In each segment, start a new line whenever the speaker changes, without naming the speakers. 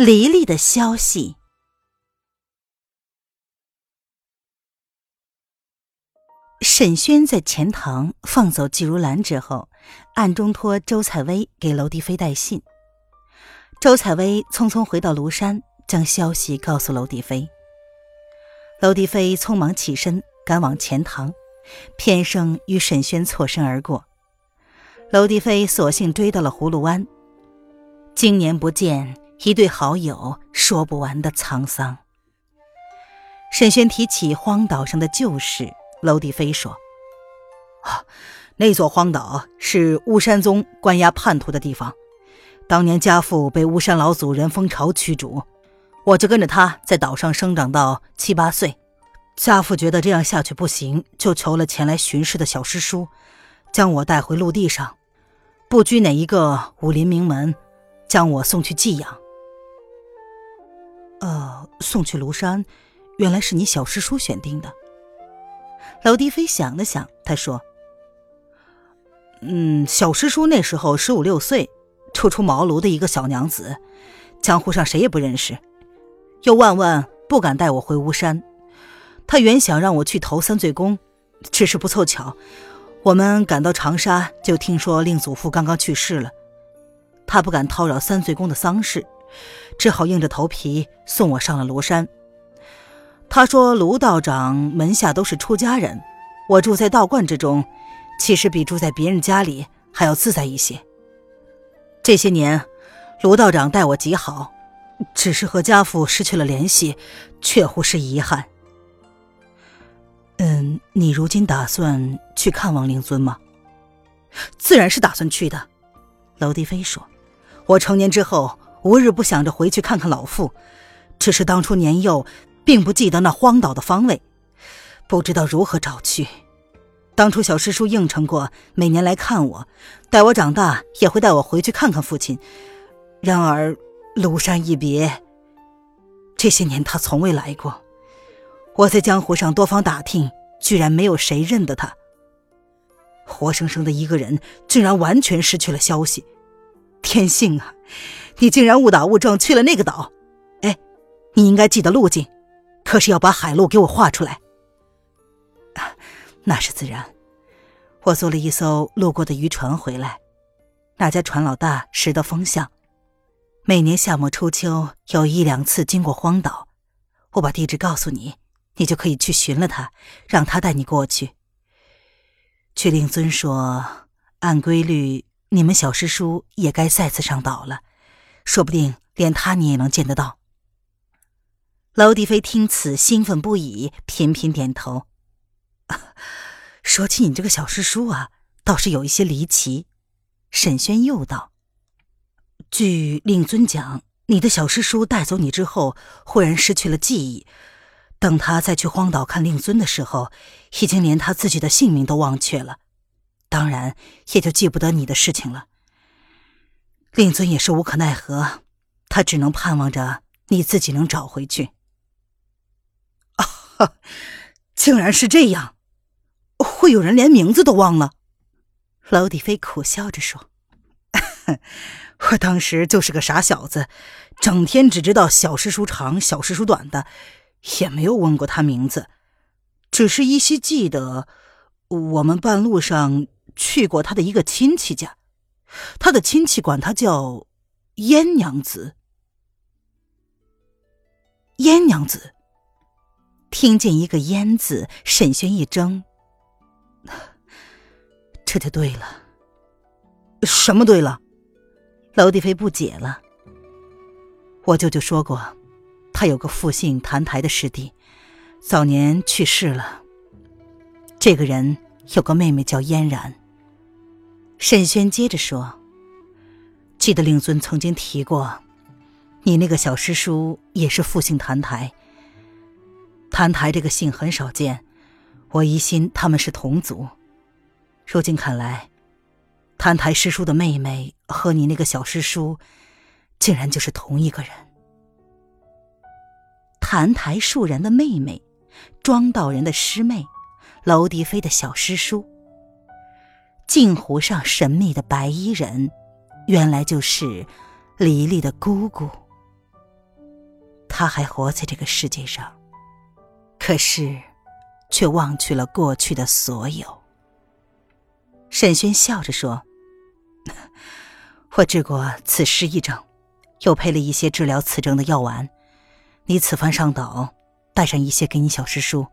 黎黎的消息。沈轩在钱塘放走季如兰之后，暗中托周采薇给娄迪飞带信。周采薇匆匆回到庐山，将消息告诉娄迪飞。娄迪飞匆忙起身赶往钱塘，偏生与沈轩错身而过。娄迪飞索性追到了葫芦湾。经年不见。一对好友说不完的沧桑。沈轩提起荒岛上的旧事，娄迪飞说：“
啊，那座荒岛是巫山宗关押叛徒的地方。当年家父被巫山老祖任风潮驱逐，我就跟着他在岛上生长到七八岁。家父觉得这样下去不行，就求了前来巡视的小师叔，将我带回陆地上，不拘哪一个武林名门，将我送去寄养。”
呃，送去庐山，原来是你小师叔选定的。娄迪飞想了想，他说：“
嗯，小师叔那时候十五六岁，初出茅庐的一个小娘子，江湖上谁也不认识，又万万不敢带我回巫山。他原想让我去投三罪宫，只是不凑巧，我们赶到长沙就听说令祖父刚刚去世了，他不敢叨扰三罪宫的丧事。”只好硬着头皮送我上了庐山。他说：“卢道长门下都是出家人，我住在道观之中，其实比住在别人家里还要自在一些。这些年，卢道长待我极好，只是和家父失去了联系，确乎是遗憾。”
嗯，你如今打算去看望令尊吗？
自然是打算去的。娄迪飞说：“我成年之后。”无日不想着回去看看老父，只是当初年幼，并不记得那荒岛的方位，不知道如何找去。当初小师叔应承过，每年来看我，待我长大也会带我回去看看父亲。然而庐山一别，这些年他从未来过。我在江湖上多方打听，居然没有谁认得他。活生生的一个人，竟然完全失去了消息。天性啊！你竟然误打误撞去了那个岛，哎，你应该记得路径，可是要把海路给我画出来。
那是自然，我坐了一艘路过的渔船回来，那家船老大识得风向，每年夏末初秋有一两次经过荒岛，我把地址告诉你，你就可以去寻了他，让他带你过去。去令尊说，按规律，你们小师叔也该再次上岛了。说不定连他你也能见得到。娄迪飞听此兴奋不已，频频点头。说起你这个小师叔啊，倒是有一些离奇。沈轩又道：“据令尊讲，你的小师叔带走你之后，忽然失去了记忆，等他再去荒岛看令尊的时候，已经连他自己的姓名都忘却了，当然也就记不得你的事情了。”令尊也是无可奈何，他只能盼望着你自己能找回去。
啊，竟然是这样，会有人连名字都忘了？
娄底飞苦笑着说：“
我当时就是个傻小子，整天只知道小师叔长，小师叔短的，也没有问过他名字，只是依稀记得我们半路上去过他的一个亲戚家。”他的亲戚管他叫燕娘子。
燕娘子听见一个“燕”字，沈轩一怔。这就对了。
什么对了？
娄迪飞不解了。我舅舅说过，他有个复姓谭台的师弟，早年去世了。这个人有个妹妹叫嫣然。沈轩接着说：“记得令尊曾经提过，
你那个小师叔也是复姓谭台。谭台这个姓很少见，我疑心他们是同族。如今看来，谭台师叔的妹妹和你那个小师叔，竟然就是同一个人。
谭台树人的妹妹，庄道人的师妹，娄迪飞的小师叔。镜湖上神秘的白衣人，原来就是黎黎的姑姑。她还活在这个世界上，可是，却忘去了过去的所有。沈轩笑着说：“
我治过此失忆症，又配了一些治疗此症的药丸。你此番上岛，带上一些给你小师叔。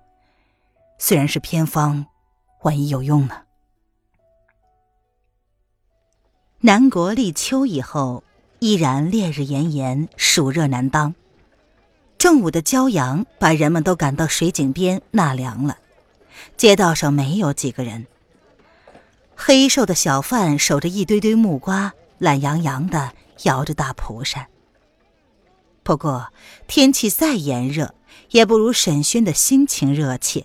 虽然是偏方，万一有用呢？”
南国立秋以后，依然烈日炎炎，暑热难当。正午的骄阳把人们都赶到水井边纳凉了。街道上没有几个人。黑瘦的小贩守着一堆堆木瓜，懒洋洋的摇着大蒲扇。不过天气再炎热，也不如沈轩的心情热切。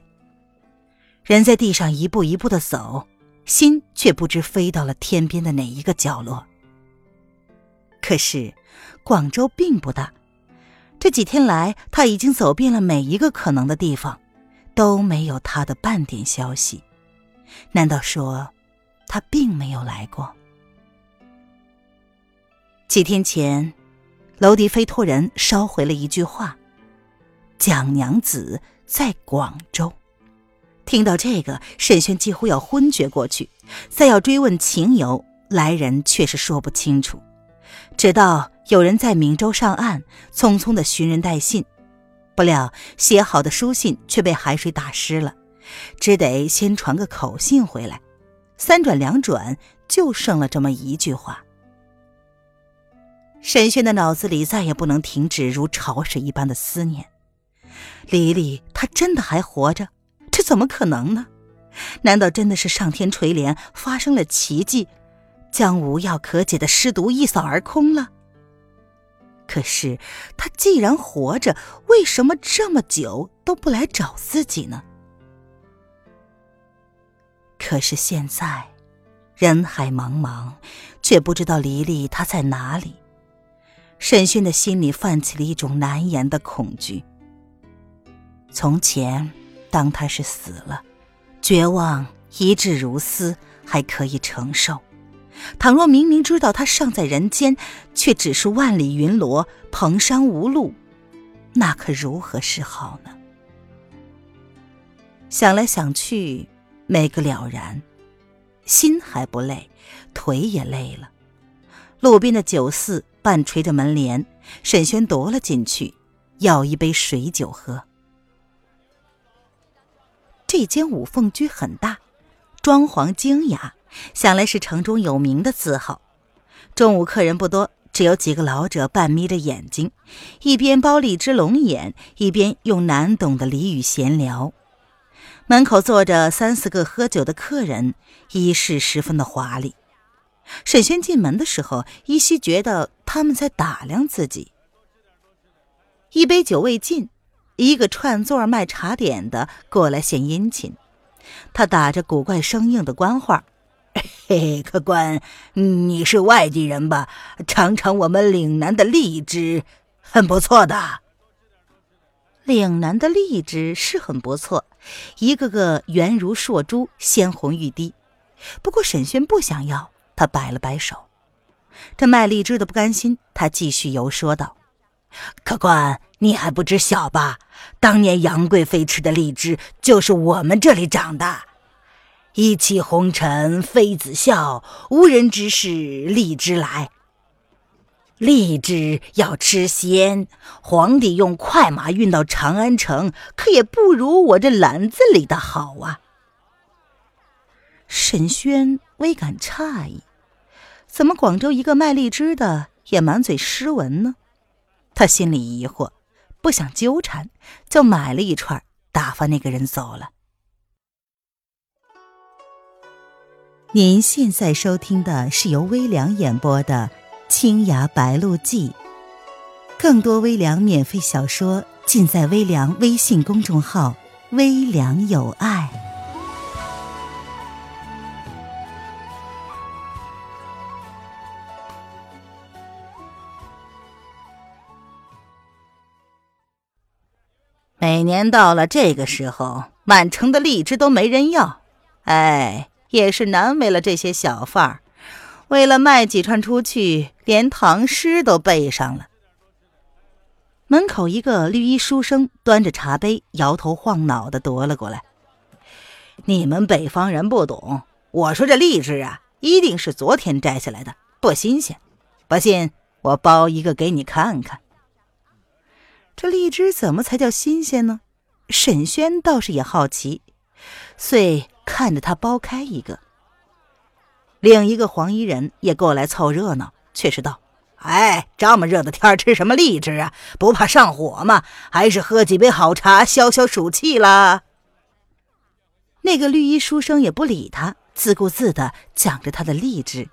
人在地上一步一步的走。心却不知飞到了天边的哪一个角落。可是，广州并不大，这几天来他已经走遍了每一个可能的地方，都没有他的半点消息。难道说，他并没有来过？几天前，娄迪飞托人捎回了一句话：“蒋娘子在广州。”听到这个，沈轩几乎要昏厥过去。再要追问情由，来人却是说不清楚。直到有人在闽州上岸，匆匆的寻人带信，不料写好的书信却被海水打湿了，只得先传个口信回来。三转两转，就剩了这么一句话。沈轩的脑子里再也不能停止如潮水一般的思念：黎黎，她真的还活着？这怎么可能呢？难道真的是上天垂怜，发生了奇迹，将无药可解的尸毒一扫而空了？可是他既然活着，为什么这么久都不来找自己呢？可是现在，人海茫茫，却不知道黎黎她在哪里。沈勋的心里泛起了一种难言的恐惧。从前。当他是死了，绝望一掷如斯还可以承受；倘若明明知道他尚在人间，却只是万里云罗，蓬山无路，那可如何是好呢？想来想去，没个了然，心还不累，腿也累了。路边的酒肆半垂着门帘，沈轩踱了进去，要一杯水酒喝。这间五凤居很大，装潢精雅，想来是城中有名的字号。中午客人不多，只有几个老者半眯着眼睛，一边剥荔枝龙眼，一边用难懂的俚语闲聊。门口坐着三四个喝酒的客人，衣饰十分的华丽。沈轩进门的时候，依稀觉得他们在打量自己。一杯酒未尽。一个串座卖茶点的过来献殷勤，他打着古怪生硬的官话：“
嘿 嘿，客官，你是外地人吧？尝尝我们岭南的荔枝，很不错的。
岭南的荔枝是很不错，一个个圆如硕珠，鲜红欲滴。不过沈轩不想要，他摆了摆手。这卖荔枝的不甘心，他继续游说道。
客官，你还不知晓吧？当年杨贵妃吃的荔枝，就是我们这里长的。一骑红尘妃子笑，无人知是荔枝来。荔枝要吃鲜，皇帝用快马运到长安城，可也不如我这篮子里的好啊。
沈轩微感诧异，怎么广州一个卖荔枝的也满嘴诗文呢？他心里疑惑，不想纠缠，就买了一串，打发那个人走了。您现在收听的是由微凉演播的《青崖白鹿记》，更多微凉免费小说尽在微凉微信公众号“微凉有爱”。
每年到了这个时候，满城的荔枝都没人要，哎，也是难为了这些小贩儿。为了卖几串出去，连唐诗都背上了。门口一个绿衣书生端着茶杯，摇头晃脑的踱了过来。你们北方人不懂，我说这荔枝啊，一定是昨天摘下来的，不新鲜。不信，我剥一个给你看看。这荔枝怎么才叫新鲜呢？沈轩倒是也好奇，遂看着他剥开一个。另一个黄衣人也过来凑热闹，却是道。哎，这么热的天吃什么荔枝啊？不怕上火吗？还是喝几杯好茶消消暑气啦。那个绿衣书生也不理他，自顾自的讲着他的荔枝。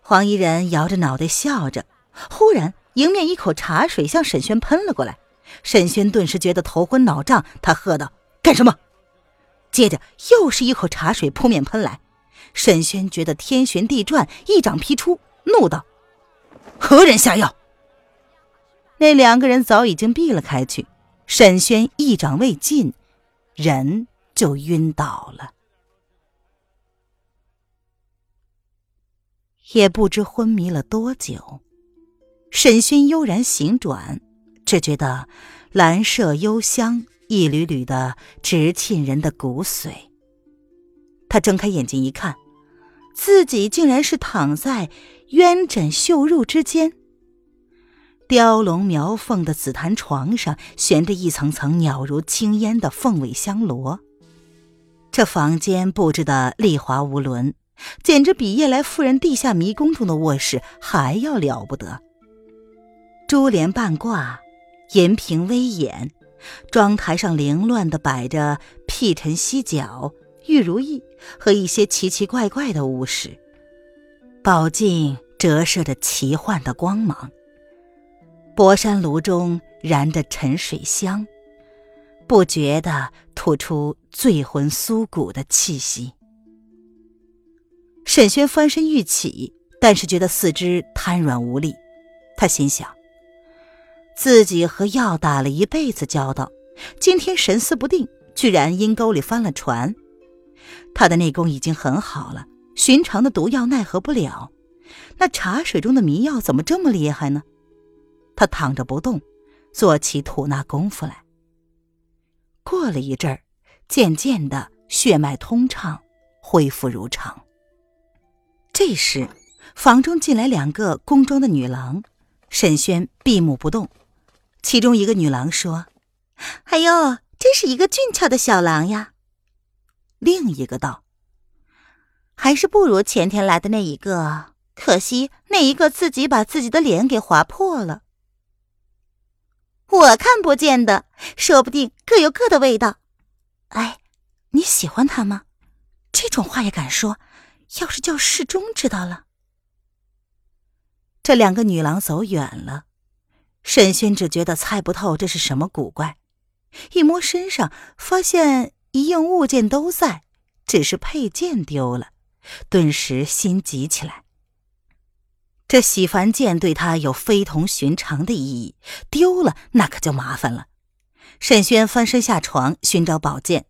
黄衣人摇着脑袋笑着，忽然迎面一口茶水向沈轩喷了过来。沈轩顿时觉得头昏脑胀，他喝道：“干什么？”接着又是一口茶水扑面喷来，沈轩觉得天旋地转，一掌劈出，怒道。何人下药？那两个人早已经避了开去。沈轩一掌未尽，人就晕倒了。也不知昏迷了多久，沈轩悠然醒转，只觉得兰麝幽香一缕缕的直沁人的骨髓。他睁开眼睛一看，自己竟然是躺在。鸳枕绣褥之间，雕龙描凤的紫檀床上悬着一层层袅如青烟的凤尾香罗。这房间布置的丽华无伦，简直比夜来夫人地下迷宫中的卧室还要了不得。珠帘半挂，银屏微掩，妆台上凌乱的摆着辟尘犀角、玉如意和一些奇奇怪怪的物事。宝镜折射着奇幻的光芒，博山炉中燃着沉水香，不觉地吐出醉魂酥骨的气息。沈轩翻身欲起，但是觉得四肢瘫软无力。他心想：自己和药打了一辈子交道，今天神思不定，居然阴沟里翻了船。他的内功已经很好了。寻常的毒药奈何不了，那茶水中的迷药怎么这么厉害呢？他躺着不动，做起吐纳功夫来。过了一阵儿，渐渐的血脉通畅，恢复如常。这时，房中进来两个宫中的女郎，沈轩闭目不动。其中一个女郎说：“
哎呦，真是一个俊俏的小郎呀。”
另一个道。
还是不如前天来的那一个，可惜那一个自己把自己的脸给划破了。我看不见的，说不定各有各的味道。
哎，你喜欢他吗？这种话也敢说？要是叫世忠知道了，
这两个女郎走远了，沈轩只觉得猜不透这是什么古怪。一摸身上，发现一应物件都在，只是佩剑丢了。顿时心急起来。这洗凡剑对他有非同寻常的意义，丢了那可就麻烦了。沈轩翻身下床寻找宝剑，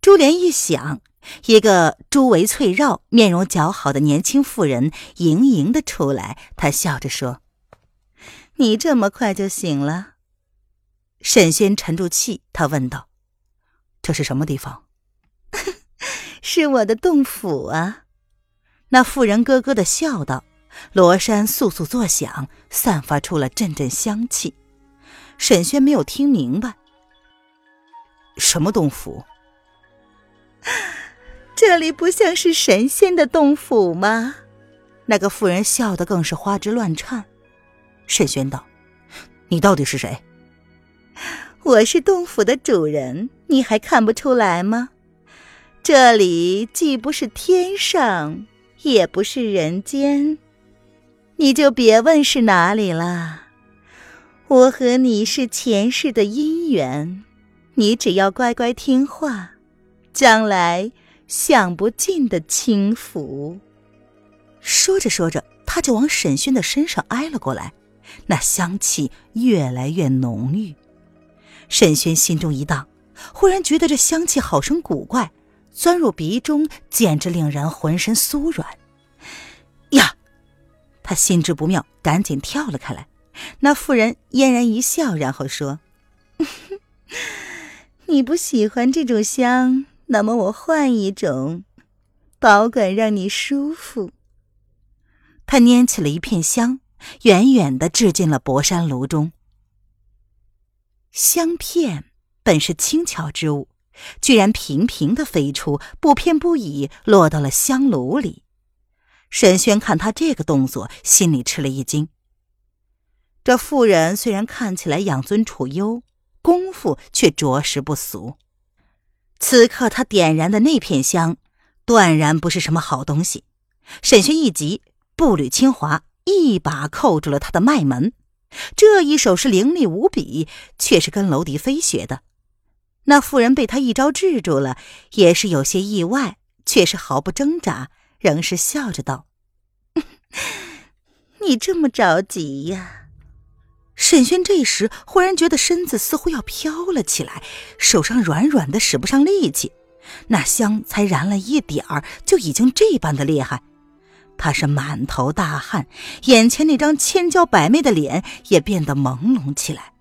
珠帘一响，一个珠围翠绕、面容姣好的年轻妇人盈盈的出来。她笑着说：“你这么快就醒了？”沈轩沉住气，他问道：“这是什么地方？” 是我的洞府啊！那妇人咯咯的笑道，罗衫簌簌作响，散发出了阵阵香气。沈轩没有听明白，什么洞府？这里不像是神仙的洞府吗？那个妇人笑得更是花枝乱颤。沈轩道：“你到底是谁？”我是洞府的主人，你还看不出来吗？这里既不是天上，也不是人间，你就别问是哪里了。
我和你是前世的姻缘，你只要乖乖听话，将来享不尽的清福。
说着说着，他就往沈轩的身上挨了过来，那香气越来越浓郁。沈轩心中一荡，忽然觉得这香气好生古怪，钻入鼻中，简直令人浑身酥软。呀！他心知不妙，赶紧跳了开来。那妇人嫣然一笑，然后说：“
你不喜欢这种香，那么我换一种，保管让你舒服。”
他拈起了一片香，远远的掷进了博山炉中。香片本是轻巧之物，居然平平的飞出，不偏不倚落到了香炉里。沈轩看他这个动作，心里吃了一惊。这妇人虽然看起来养尊处优，功夫却着实不俗。此刻他点燃的那片香，断然不是什么好东西。沈轩一急，步履轻滑，一把扣住了他的脉门。这一手是凌厉无比，却是跟楼迪飞学的。那妇人被他一招制住了，也是有些意外，却是毫不挣扎，仍是笑着道：“
你这么着急呀？”
沈轩这时忽然觉得身子似乎要飘了起来，手上软软的，使不上力气。那香才燃了一点儿，就已经这般的厉害。他是满头大汗，眼前那张千娇百媚的脸也变得朦胧起来。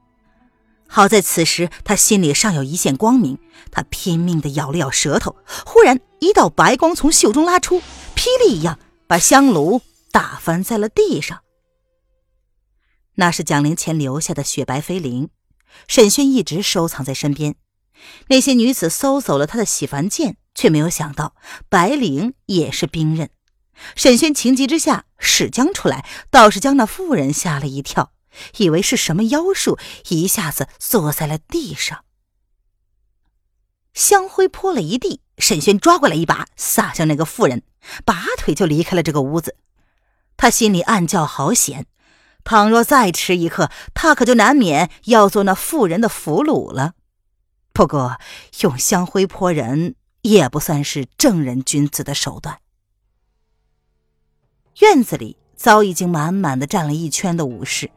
好在此时他心里尚有一线光明，他拼命地咬了咬舌头。忽然一道白光从袖中拉出，霹雳一样把香炉打翻在了地上。那是蒋灵前留下的雪白飞翎，沈轩一直收藏在身边。那些女子搜走了他的洗凡剑，却没有想到白翎也是兵刃。沈轩情急之下使将出来，倒是将那妇人吓了一跳，以为是什么妖术，一下子坐在了地上。香灰泼了一地，沈轩抓过来一把撒向那个妇人，拔腿就离开了这个屋子。他心里暗叫好险。倘若再迟一刻，他可就难免要做那妇人的俘虏了。不过，用香灰泼人也不算是正人君子的手段。院子里早已经满满的站了一圈的武士，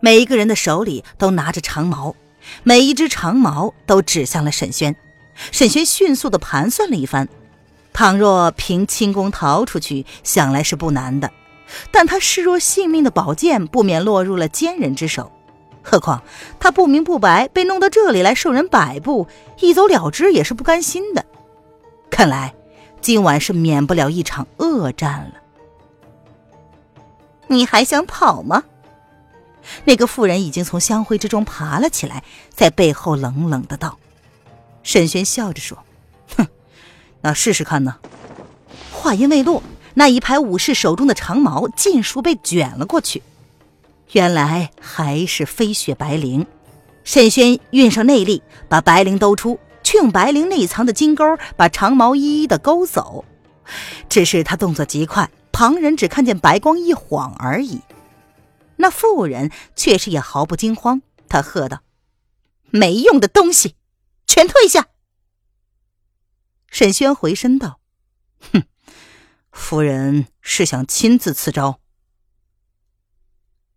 每一个人的手里都拿着长矛，每一只长矛都指向了沈轩。沈轩迅速的盘算了一番，倘若凭轻功逃出去，想来是不难的。但他视若性命的宝剑不免落入了奸人之手，何况他不明不白被弄到这里来受人摆布，一走了之也是不甘心的。看来今晚是免不了一场恶战了。你还想跑吗？那个妇人已经从香灰之中爬了起来，在背后冷冷的道。沈轩笑着说：“哼，那试试看呢。”话音未落。那一排武士手中的长矛尽数被卷了过去，原来还是飞雪白绫。沈轩运上内力，把白绫兜出，却用白绫内藏的金钩把长矛一一的勾走。只是他动作极快，旁人只看见白光一晃而已。那妇人却是也毫不惊慌，他喝道：“没用的东西，全退下！”沈轩回身道：“哼。”夫人是想亲自赐招。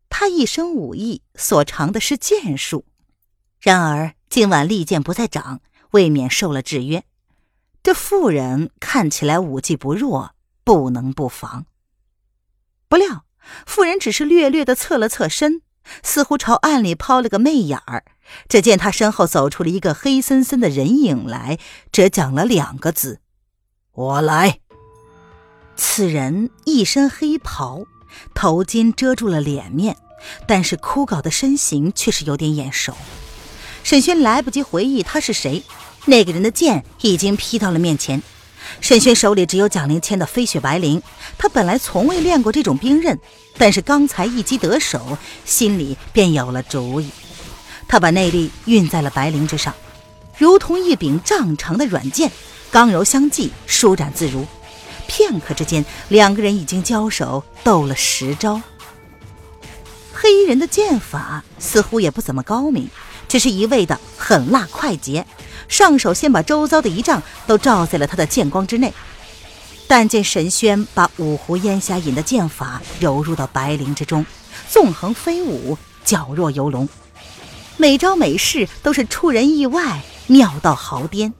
他一身武艺所长的是剑术，然而今晚利剑不在掌，未免受了制约。这妇人看起来武技不弱，不能不防。不料妇人只是略略的侧了侧身，似乎朝暗里抛了个媚眼儿。只见他身后走出了一个黑森森的人影来，只讲了两个字：“我来。”此人一身黑袍，头巾遮住了脸面，但是枯槁的身形却是有点眼熟。沈轩来不及回忆他是谁，那个人的剑已经劈到了面前。沈轩手里只有蒋灵谦的飞雪白绫，他本来从未练过这种兵刃，但是刚才一击得手，心里便有了主意。他把内力运在了白绫之上，如同一柄丈长的软剑，刚柔相济，舒展自如。片刻之间，两个人已经交手斗了十招。黑
衣人的剑法似乎也不怎么高明，只是一味的狠辣快捷，上手先把周遭的仪仗都罩在了他的剑光之内。但见神轩把五湖烟霞引的剑法揉入到白绫之中，纵横飞舞，矫若游龙，每招每式都是出人意外，妙到毫巅。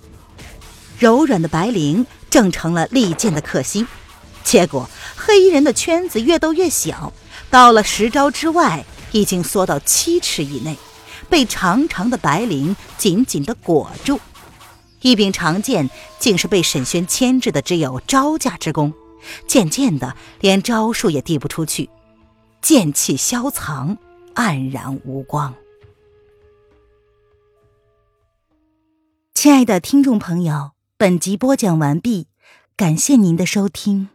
柔软的白绫正成了利剑的克星，结果黑衣人的圈子越斗越小。到了十招之外，已经缩到七尺以内，被长长的白绫紧紧的裹住。一柄长剑竟是被沈轩牵制的，只有招架之功。渐渐的，连招数也递不出去，剑气消藏，黯然无光。亲爱的听众朋友，本集播讲完毕，感谢您的收听。